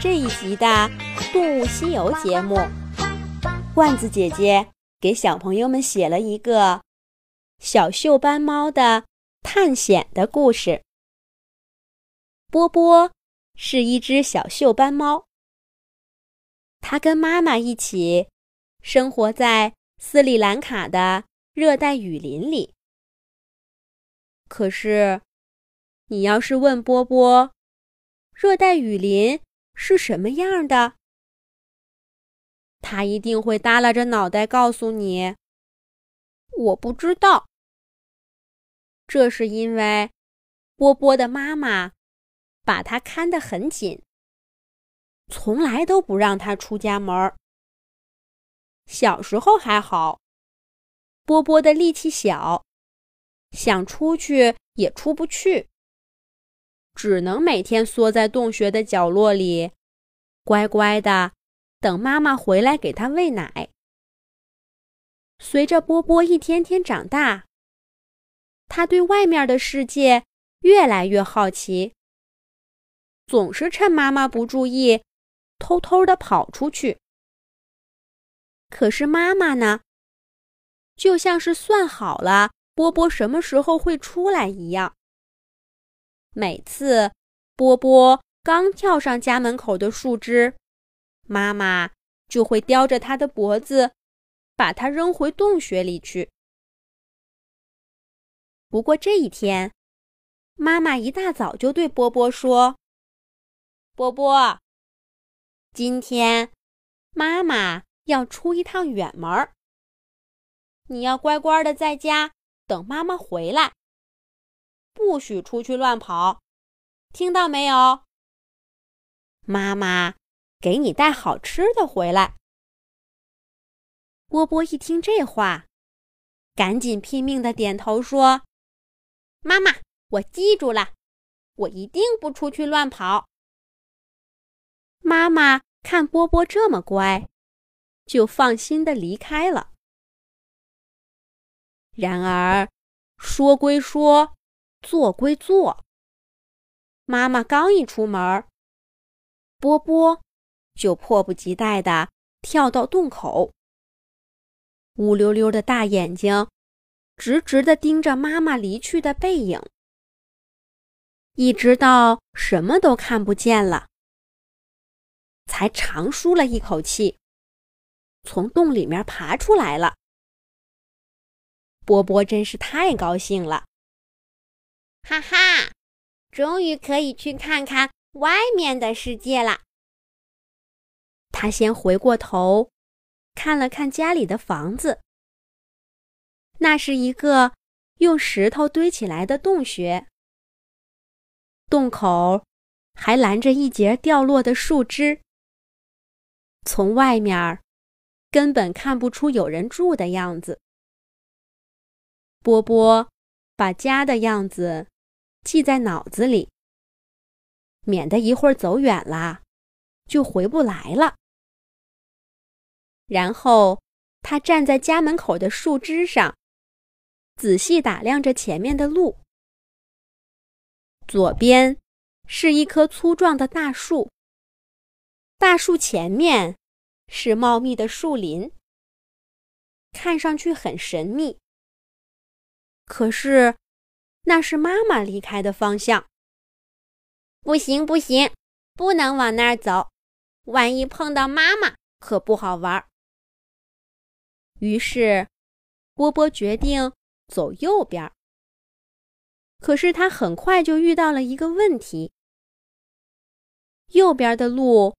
这一集的《动物西游》节目，罐子姐姐给小朋友们写了一个小锈斑猫的探险的故事。波波是一只小锈斑猫，它跟妈妈一起生活在斯里兰卡的热带雨林里。可是，你要是问波波，热带雨林是什么样的？他一定会耷拉着脑袋告诉你：“我不知道。”这是因为波波的妈妈把他看得很紧，从来都不让他出家门。小时候还好，波波的力气小。想出去也出不去，只能每天缩在洞穴的角落里，乖乖的等妈妈回来给他喂奶。随着波波一天天长大，他对外面的世界越来越好奇，总是趁妈妈不注意，偷偷的跑出去。可是妈妈呢，就像是算好了。波波什么时候会出来一样。每次波波刚跳上家门口的树枝，妈妈就会叼着他的脖子，把他扔回洞穴里去。不过这一天，妈妈一大早就对波波说：“波波，今天妈妈要出一趟远门，你要乖乖的在家。”等妈妈回来，不许出去乱跑，听到没有？妈妈给你带好吃的回来。波波一听这话，赶紧拼命的点头说：“妈妈，我记住了，我一定不出去乱跑。”妈妈看波波这么乖，就放心的离开了。然而，说归说，做归做。妈妈刚一出门，波波就迫不及待地跳到洞口，乌溜溜的大眼睛直直地盯着妈妈离去的背影，一直到什么都看不见了，才长舒了一口气，从洞里面爬出来了。波波真是太高兴了，哈哈，终于可以去看看外面的世界了。他先回过头，看了看家里的房子，那是一个用石头堆起来的洞穴，洞口还拦着一截掉落的树枝，从外面根本看不出有人住的样子。波波把家的样子记在脑子里，免得一会儿走远了就回不来了。然后他站在家门口的树枝上，仔细打量着前面的路。左边是一棵粗壮的大树，大树前面是茂密的树林，看上去很神秘。可是，那是妈妈离开的方向。不行，不行，不能往那儿走，万一碰到妈妈，可不好玩。于是，波波决定走右边。可是他很快就遇到了一个问题：右边的路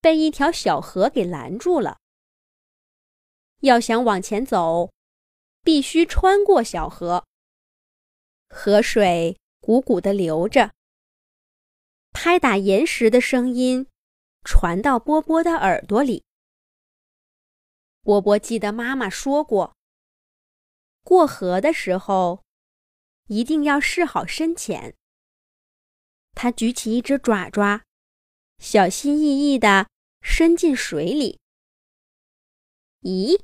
被一条小河给拦住了。要想往前走。必须穿过小河，河水汩汩地流着，拍打岩石的声音传到波波的耳朵里。波波记得妈妈说过，过河的时候一定要试好深浅。他举起一只爪爪，小心翼翼地伸进水里。咦，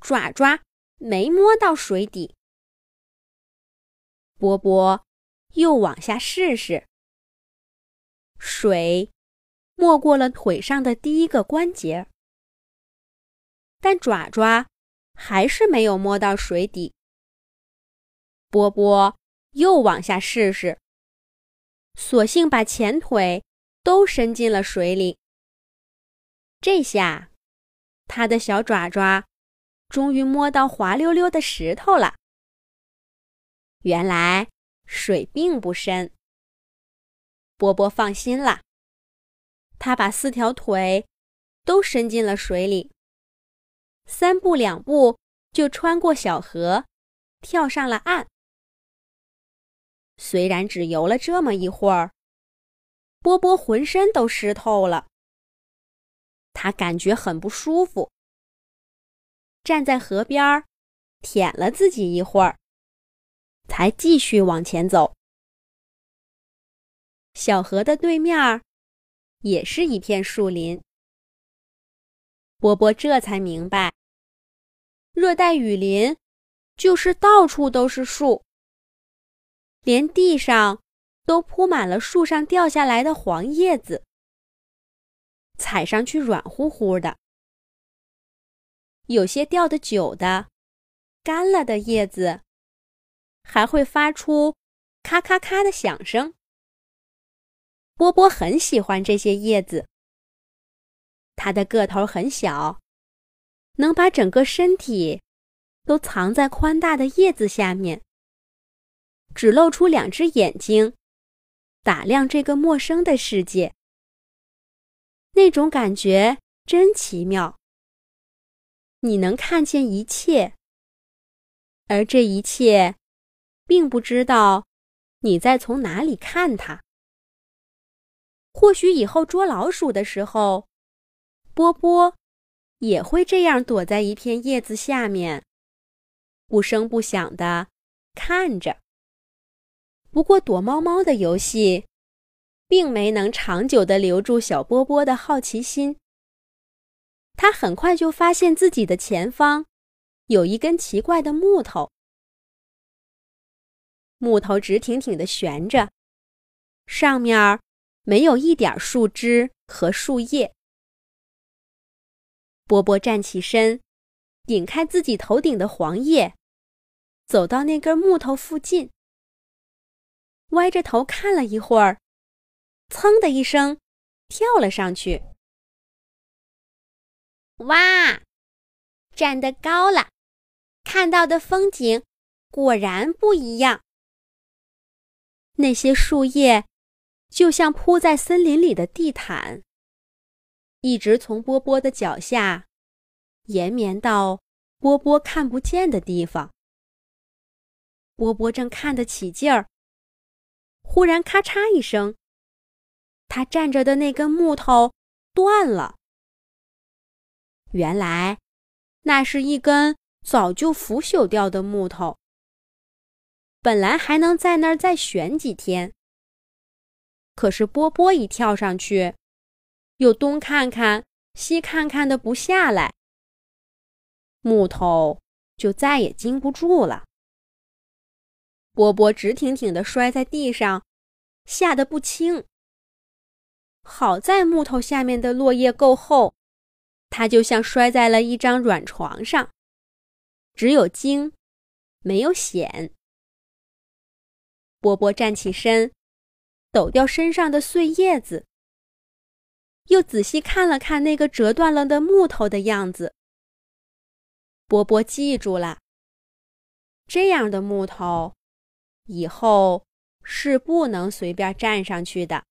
爪爪！没摸到水底，波波又往下试试。水没过了腿上的第一个关节，但爪爪还是没有摸到水底。波波又往下试试，索性把前腿都伸进了水里。这下，他的小爪爪终于摸到滑溜溜的石头了。原来水并不深，波波放心了。他把四条腿都伸进了水里，三步两步就穿过小河，跳上了岸。虽然只游了这么一会儿，波波浑身都湿透了，他感觉很不舒服，站在河边舔了自己一会儿，还继续往前走。小河的对面。也是一片树林。波波这才明白，热带雨林就是到处都是树，连地上都铺满了树上掉下来的黄叶子，踩上去软乎乎的。有些掉的久的、干了的叶子，还会发出咔咔咔的响声。波波很喜欢这些叶子。它的个头很小，能把整个身体都藏在宽大的叶子下面，只露出两只眼睛，打量这个陌生的世界。那种感觉真奇妙。你能看见一切，而这一切，并不知道你在从哪里看它。或许以后捉老鼠的时候，波波也会这样躲在一片叶子下面，不声不响的看着。不过躲猫猫的游戏，并没能长久的留住小波波的好奇心。他很快就发现自己的前方有一根奇怪的木头，木头直挺挺的悬着，上面。没有一点树枝和树叶。波波站起身，顶开自己头顶的黄叶，走到那根木头附近，歪着头看了一会儿，噌的一声，跳了上去。哇，站得高了，看到的风景果然不一样。那些树叶。就像铺在森林里的地毯，一直从波波的脚下延绵到波波看不见的地方。波波正看得起劲儿，忽然咔嚓一声，他站着的那根木头断了。原来，那是一根早就腐朽掉的木头，本来还能在那儿再悬几天。可是波波一跳上去，又东看看西看看的不下来，木头就再也经不住了。波波直挺挺的摔在地上，吓得不轻。好在木头下面的落叶够厚，他就像摔在了一张软床上，只有惊，没有险。波波站起身。抖掉身上的碎叶子，又仔细看了看那个折断了的木头的样子。波波记住了，这样的木头以后是不能随便站上去的。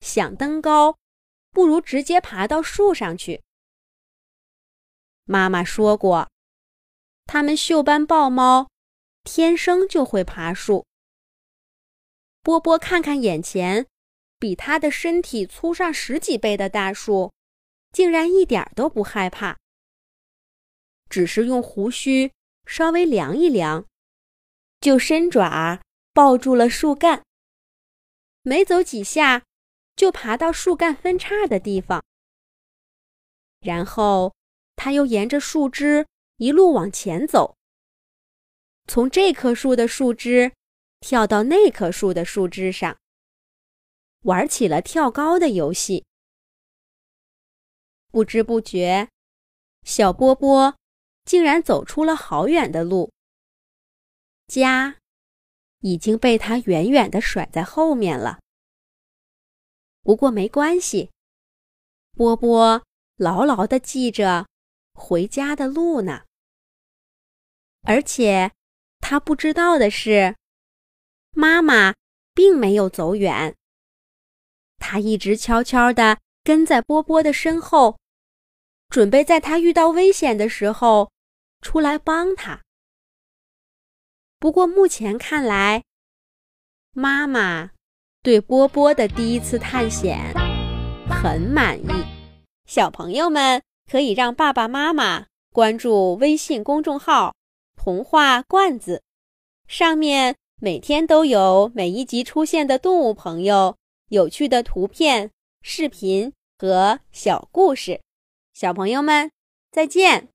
想登高，不如直接爬到树上去。妈妈说过，他们锈斑豹猫天生就会爬树。波波看看眼前，比他的身体粗上十几倍的大树，竟然一点都不害怕。只是用胡须稍微量一量，就伸爪抱住了树干。没走几下，就爬到树干分叉的地方。然后他又沿着树枝一路往前走，从这棵树的树枝。跳到那棵树的树枝上，玩起了跳高的游戏。不知不觉，小波波竟然走出了好远的路。家已经被他远远的甩在后面了。不过没关系，波波牢牢的记着回家的路呢。而且他不知道的是，妈妈并没有走远，他一直悄悄的跟在波波的身后。准备在他遇到危险的时候出来帮他。不过目前看来，妈妈对波波的第一次探险很满意。小朋友们可以让爸爸妈妈关注微信公众号“童话罐子”，上面每天都有每一集出现的动物朋友、有趣的图片、视频和小故事。小朋友们，再见。